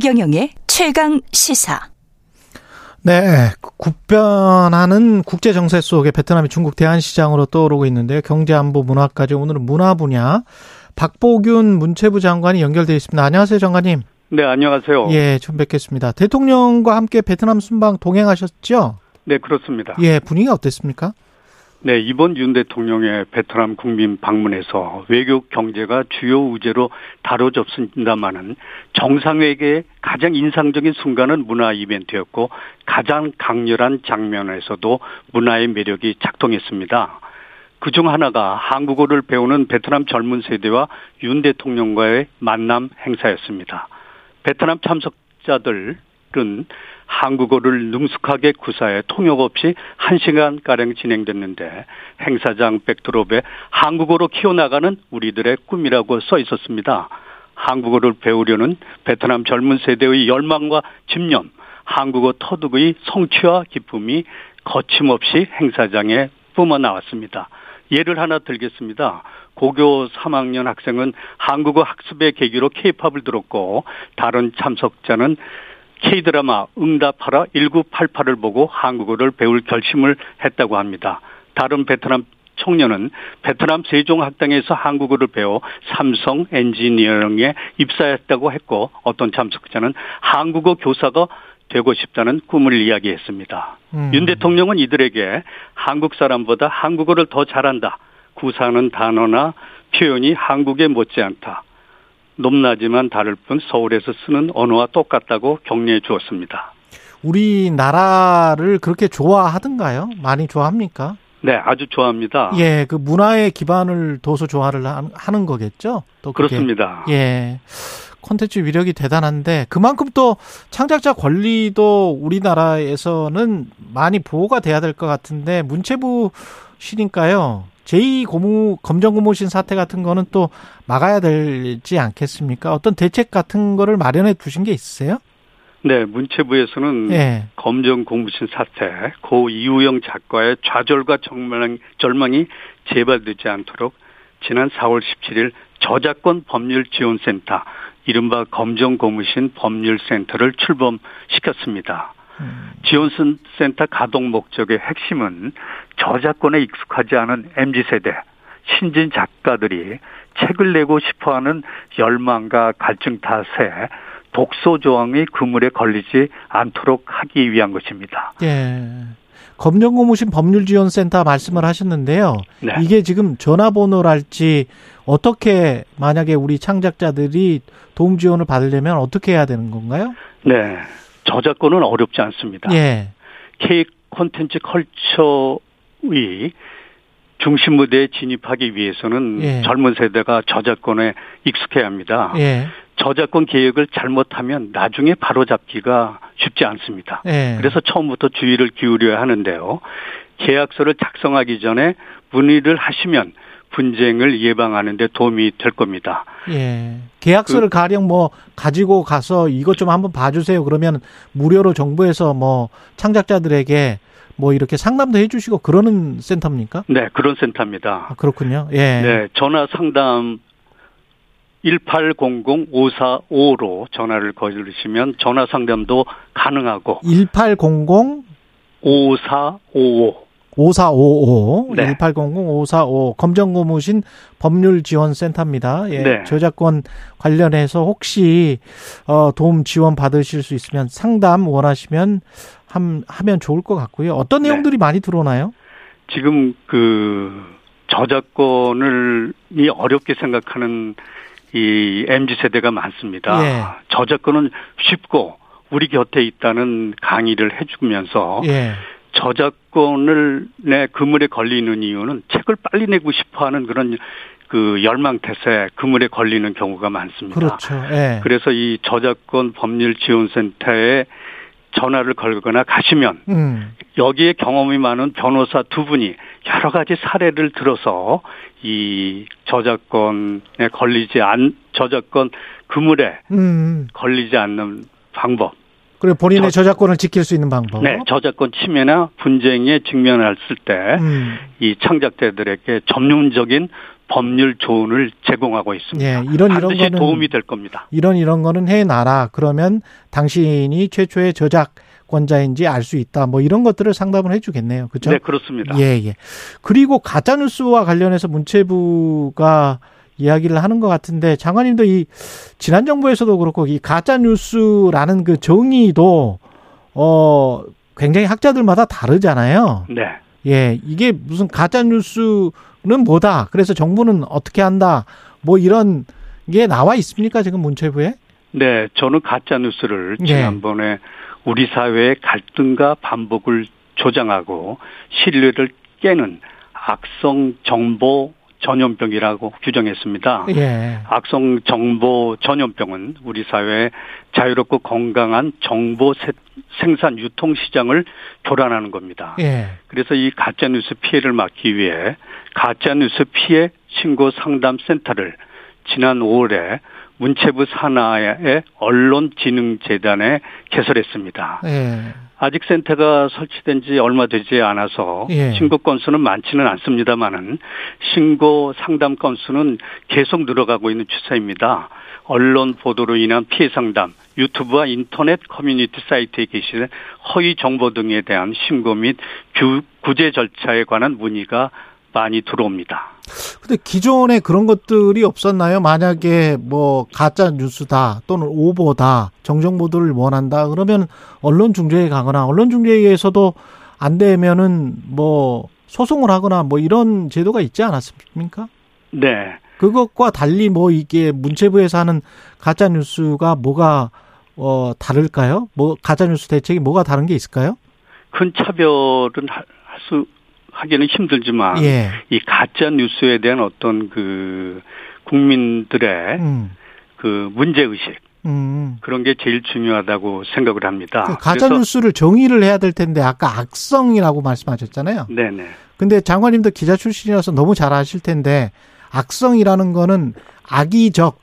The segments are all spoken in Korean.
최경영의 최강 시사. 네, 국변하는 국제 정세 속에 베트남이 중국 대한 시장으로 떠오르고 있는데 경제 안보 문화까지 오늘은 문화 분야 박보균 문체부 장관이 연결되어 있습니다. 안녕하세요, 장관님. 네, 안녕하세요. 예, 좀 뵙겠습니다. 대통령과 함께 베트남 순방 동행하셨죠? 네, 그렇습니다. 예, 분위기가 어땠습니까? 네, 이번 윤 대통령의 베트남 국민 방문에서 외교 경제가 주요 우제로 다뤄졌습니다마는 정상회계의 가장 인상적인 순간은 문화 이벤트였고 가장 강렬한 장면에서도 문화의 매력이 작동했습니다. 그중 하나가 한국어를 배우는 베트남 젊은 세대와 윤 대통령과의 만남 행사였습니다. 베트남 참석자들은 한국어를 능숙하게 구사해 통역 없이 1시간가량 진행됐는데 행사장 백드롭에 한국어로 키워나가는 우리들의 꿈이라고 써 있었습니다. 한국어를 배우려는 베트남 젊은 세대의 열망과 집념, 한국어 터득의 성취와 기쁨이 거침없이 행사장에 뿜어 나왔습니다. 예를 하나 들겠습니다. 고교 3학년 학생은 한국어 학습의 계기로 케이팝을 들었고 다른 참석자는 K드라마 응답하라 1988을 보고 한국어를 배울 결심을 했다고 합니다. 다른 베트남 청년은 베트남 세종학당에서 한국어를 배워 삼성 엔지니어링에 입사했다고 했고 어떤 참석자는 한국어 교사가 되고 싶다는 꿈을 이야기했습니다. 음. 윤 대통령은 이들에게 한국 사람보다 한국어를 더 잘한다. 구사하는 단어나 표현이 한국에 못지않다. 높나지만 다를 뿐 서울에서 쓰는 언어와 똑같다고 격려해 주었습니다. 우리나라를 그렇게 좋아하던가요? 많이 좋아합니까? 네, 아주 좋아합니다. 예, 그 문화의 기반을 둬서 좋아를 하는 거겠죠? 또 그렇습니다. 예. 콘텐츠 위력이 대단한데 그만큼 또 창작자 권리도 우리나라에서는 많이 보호가 돼야 될 것 같은데 문체부 시니까요. 제2 고무 검정 고무신 사태 같은 거는 또 막아야 되지 않겠습니까? 어떤 대책 같은 거를 마련해 두신 게 있으세요? 네, 문체부에서는 예. 검정 고무신 사태, 고 이우영 작가의 좌절과 절망, 절망이 재발되지 않도록 지난 4월 17일 저작권 법률 지원센터, 이른바 검정 고무신 법률센터를 출범시켰습니다. 지원센터 가동 목적의 핵심은 저작권에 익숙하지 않은 MZ세대, 신진 작가들이 책을 내고 싶어 하는 열망과 갈증 탓에 독소 조항이 그물에 걸리지 않도록 하기 위한 것입니다. 예. 검정 고무신 법률지원센터 말씀을 하셨는데요. 네. 이게 지금 전화번호랄지 어떻게 만약에 우리 창작자들이 도움 지원을 받으려면 어떻게 해야 되는 건가요? 네. 저작권은 어렵지 않습니다. 예. K 콘텐츠 컬처 의 중심 무대에 진입하기 위해서는 예. 젊은 세대가 저작권에 익숙해야 합니다. 예. 저작권 계획을 잘못하면 나중에 바로잡기가 쉽지 않습니다. 예. 그래서 처음부터 주의를 기울여야 하는데요. 계약서를 작성하기 전에 문의를 하시면 분쟁을 예방하는 데 도움이 될 겁니다. 예. 계약서를 그, 가령 뭐 가지고 가서 이것 좀 한번 봐주세요. 그러면 무료로 정부에서 뭐 창작자들에게 뭐 이렇게 상담도 해주시고 그러는 센터입니까? 네, 그런 센터입니다. 아, 그렇군요. 예. 네, 전화 상담 1800-5455로 전화를 거주시면 전화 상담도 가능하고 1800 5455 5455 네. 1800-5455 검정고무신 법률지원센터입니다. 예. 네. 저작권 관련해서 혹시 어 도움 지원 받으실 수 있으면 상담 원하시면 함, 하면 좋을 것 같고요. 어떤 네. 내용들이 네. 많이 들어오나요? 지금 그 저작권을 이 어렵게 생각하는 이 MZ 세대가 많습니다. 예. 저작권은 쉽고 우리 곁에 있다는 강의를 해주면서 예. 저작권을 내 그물에 걸리는 이유는 책을 빨리 내고 싶어하는 그런 그 열망태세 그물에 걸리는 경우가 많습니다. 그렇죠. 예. 그래서 이 저작권 법률 지원센터에 전화를 걸거나 가시면 음. 여기에 경험이 많은 변호사 두 분이 여러 가지 사례를 들어서 이 저작권에 걸리지 않 저작권 그물에 음. 걸리지 않는 방법 그리고 본인의 저, 작권을 지킬 수 있는 방법. 네, 저작권 침해나 분쟁에 직면했을 때이 음. 창작자들에게 전문적인 법률 조언을 제공하고 있습니다. 예, 이런 이런 거는 도움이 될 겁니다. 이런 이런 거는 해놔라. 그러면 당신이 최초의 저작권자인지 알 수 있다. 뭐 이런 것들을 상담을 해주겠네요. 그렇죠? 네, 그렇습니다. 예, 예. 그리고 가짜 뉴스와 관련해서 문체부가 이야기를 하는 것 같은데 장관님도 이 지난 정부에서도 그렇고 이 가짜 뉴스라는 그 정의도 어 굉장히 학자들마다 다르잖아요. 네. 예, 이게 무슨 가짜 뉴스 는 뭐다. 그래서 정부는 어떻게 한다. 뭐 이런 게 나와 있습니까 지금 문체부에? 네, 저는 가짜 뉴스를 예. 지난번에 우리 사회의 갈등과 반복을 조장하고 신뢰를 깨는 악성 정보 전염병이라고 규정했습니다. 예. 악성 정보 전염병은 우리 사회의 자유롭고 건강한 정보 세- 생산 유통 시장을 교란하는 겁니다. 예. 그래서 이 가짜 뉴스 피해를 막기 위해 가짜 뉴스 피해 신고 상담 센터를 지난 5월에 문체부 산하의 언론진흥재단에 개설했습니다. 예. 아직 센터가 설치된 지 얼마 되지 않아서 예. 신고 건수는 많지는 않습니다만은 신고 상담 건수는 계속 늘어가고 있는 추세입니다. 언론 보도로 인한 피해 상담, 유튜브와 인터넷 커뮤니티 사이트에 게시된 허위 정보 등에 대한 신고 및 규, 구제 절차에 관한 문의가 많이 들어옵니다. 근데 기존에 그런 것들이 없었나요? 만약에 뭐 가짜 뉴스다 또는 오보다 정정 보도를 원한다 그러면 언론 중재에 가거나 언론 중재에서도 안 되면은 뭐 소송을 하거나 뭐 이런 제도가 있지 않았습니까? 네. 그것과 달리 뭐 이게 문체부에서 하는 가짜 뉴스가 뭐가 어 다를까요? 뭐 가짜 뉴스 대책이 뭐가 다른 게 있을까요? 큰 차별은 할 수 하기는 힘들지만 예. 이 가짜 뉴스에 대한 어떤 그 국민들의 음. 그 문제 의식 음. 그런 게 제일 중요하다고 생각을 합니다. 그 가짜 뉴스를 정의를 해야 될 텐데 아까 악성이라고 말씀하셨잖아요. 네네. 근데 장관님도 기자 출신이라서 너무 잘 아실 텐데 악성이라는 거는 악의적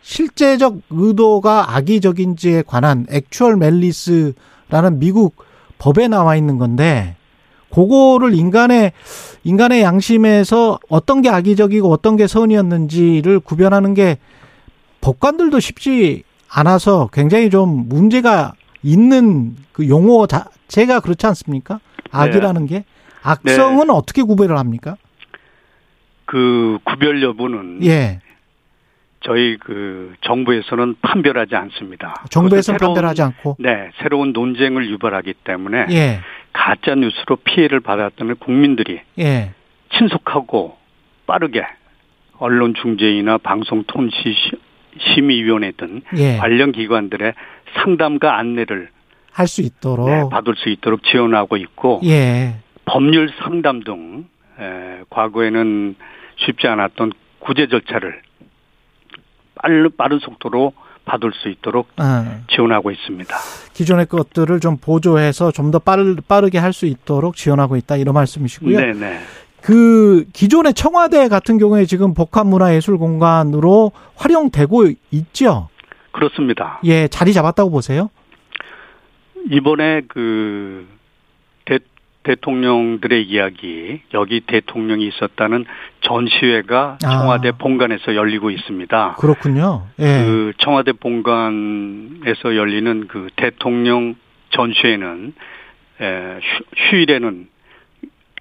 실제적 의도가 악의적인지에 관한 액츄얼 멜리스라는 미국 법에 나와 있는 건데 그거를 인간의 인간의 양심에서 어떤 게 악의적이고 어떤 게 선이었는지를 구별하는 게 법관들도 쉽지 않아서 굉장히 좀 문제가 있는 그 용어 자체가 그렇지 않습니까? 악이라는 게 악성은 어떻게 구별을 합니까? 그 구별 여부는 예, 저희 그 정부에서는 판별하지 않습니다. 정부에서는 새로운- 판별하지 않고 네, 새로운 논쟁을 유발하기 때문에 예, 가짜 뉴스로 피해를 받았던 국민들이 예, 신속하고 빠르게 언론 중재위나 방송 통신 심의위원회 등 예, 관련 기관들의 상담과 안내를 할 수 있도록. 네, 받을 수 있도록 지원하고 있고 예, 법률 상담 등 에, 과거에는 쉽지 않았던 구제 절차를 빠른 빠른 속도로 받을 수 있도록 어, 지원하고 있습니다. 기존의 것들을 좀 보조해서 좀더 빠르, 빠르게 할 수 있도록 지원하고 있다 이런 말씀이시고요. 네네. 그 기존의 청와대 같은 경우에 지금 복합문화예술 공간으로 활용되고 있죠. 그렇습니다. 예, 자리 잡았다고 보세요. 이번에 그 대, 대통령들의 이야기 여기 대통령이 있었다는 전시회가 아. 청와대 본관에서 열리고 있습니다. 그렇군요. 예, 그 청와대 본관에서 열리는 그 대통령 전시회는 에, 휴, 휴일에는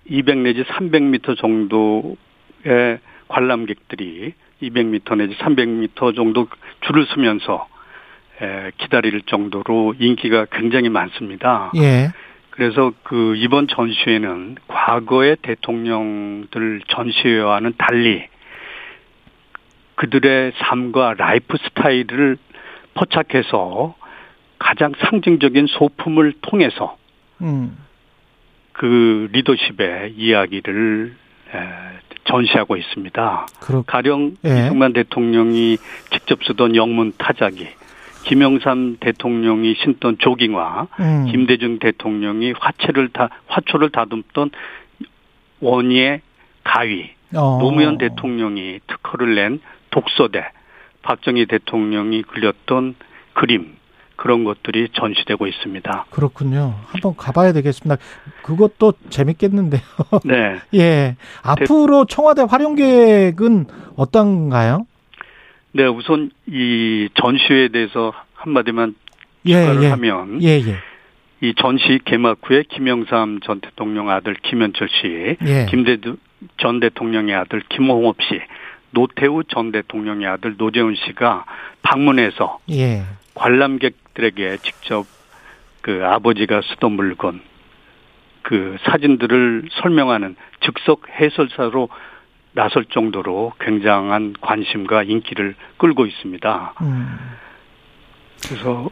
200 내지 300m 정도의 관람객들이 200m 내지 300m 정도 줄을 서면서 에, 기다릴 정도로 인기가 굉장히 많습니다. 예, 그래서 그 이번 전시회는 과거의 대통령들 전시회와는 달리 그들의 삶과 라이프 스타일을 포착해서 가장 상징적인 소품을 통해서 음, 그 리더십의 이야기를 에, 전시하고 있습니다. 그렇, 가령 예. 이승만 대통령이 직접 쓰던 영문 타자기, 김영삼 대통령이 신던 조깅화, 음, 김대중 대통령이 화채를 다 화초를 다듬던 원예 가위, 어, 노무현 대통령이 특허를 낸 독서대, 박정희 대통령이 그렸던 그림, 그런 것들이 전시되고 있습니다. 그렇군요. 한번 가봐야 되겠습니다. 그것도 재밌겠는데요. 네. 예. 앞으로 청와대 활용 계획은 어떤가요? 네, 우선 이 전시회에 대해서 한마디만 예, 추가를 예. 하면 예, 예. 이 전시 개막 후에 김영삼 전 대통령 아들 김현철 씨, 예. 김대두 전 대통령의 아들 김홍업 씨, 노태우 전 대통령의 아들 노재훈 씨가 방문해서 예. 관람객들에게 직접 그 아버지가 쓰던 물건 그 사진들을 설명하는 즉석 해설사로 나설 정도로 굉장한 관심과 인기를 끌고 있습니다. 음. 그래서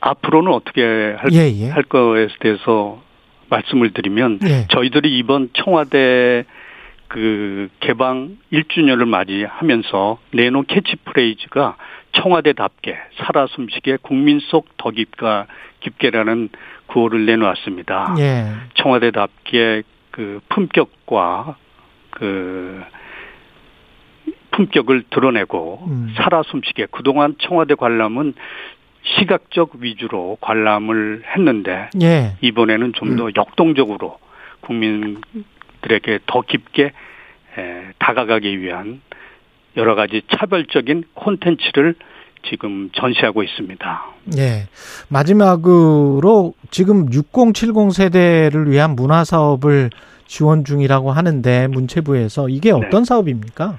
앞으로는 어떻게 할, 예, 예. 할 거에 대해서 말씀을 드리면 예. 저희들이 이번 청와대 그 개방 1주년을 맞이하면서 내놓은 캐치프레이즈가 청와대답게 살아 숨쉬게 국민 속 더 깊가 깊게라는 구호를 내놓았습니다. 예. 청와대답게 그 품격과 그 품격을 드러내고 음. 살아 숨쉬게 그동안 청와대 관람은 시각적 위주로 관람을 했는데 예. 이번에는 좀더 역동적으로 국민들에게 더 깊게 에, 다가가기 위한 여러 가지 차별적인 콘텐츠를 지금 전시하고 있습니다. 예. 마지막으로 지금 6070 세대를 위한 문화 사업을 지원 중이라고 하는데 문체부에서 이게 어떤 사업입니까?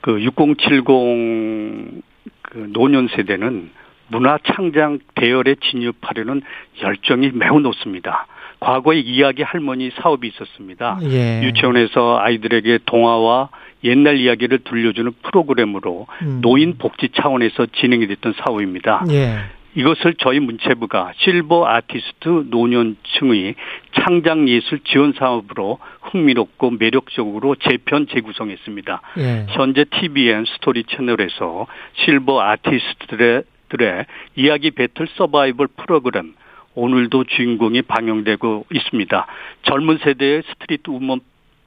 그 6070 그 노년 세대는 문화 창작 대열에 진입하려는 열정이 매우 높습니다. 과거에 이야기 할머니 사업이 있었습니다. 예. 유치원에서 아이들에게 동화와 옛날 이야기를 들려주는 프로그램으로 음. 노인 복지 차원에서 진행이 됐던 사업입니다. 예. 이것을 저희 문체부가 실버 아티스트 노년층의 창작 예술 지원 사업으로 흥미롭고 매력적으로 재편 재구성했습니다. 예. 현재 TVN 스토리 채널에서 실버 아티스트들의 들의 이야기 배틀 서바이벌 프로그램 오늘도 주인공이 방영되고 있습니다. 젊은 세대의 스트리트 우먼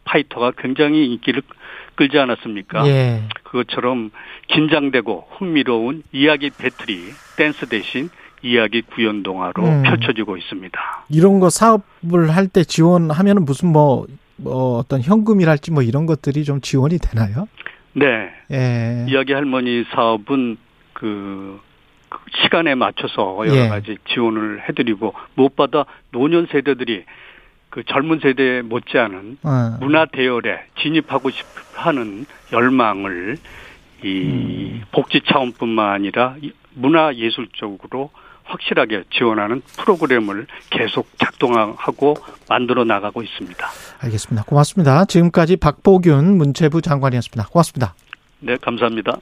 파이터가 굉장히 인기를 끌지 않았습니까? 예. 그것처럼 긴장되고 흥미로운 이야기 배틀이 댄스 대신 이야기 구연 동화로 음. 펼쳐지고 있습니다. 이런 거 사업을 할 때 지원하면은 무슨 뭐, 뭐 어떤 현금이랄지 뭐 이런 것들이 좀 지원이 되나요? 네. 예. 이야기 할머니 사업은 그, 그 시간에 맞춰서 여러 예. 가지 지원을 해드리고 무엇보다 노년 세대들이 그 젊은 세대에 못지않은 어. 문화 대열에 진입하고 싶어하는 열망을 이 음. 복지 차원뿐만 아니라 이 문화 예술 적으로 확실하게 지원하는 프로그램을 계속 작동하고 만들어 나가고 있습니다. 알겠습니다. 고맙습니다. 지금까지 박보균 문체부 장관이었습니다. 고맙습니다. 네, 감사합니다.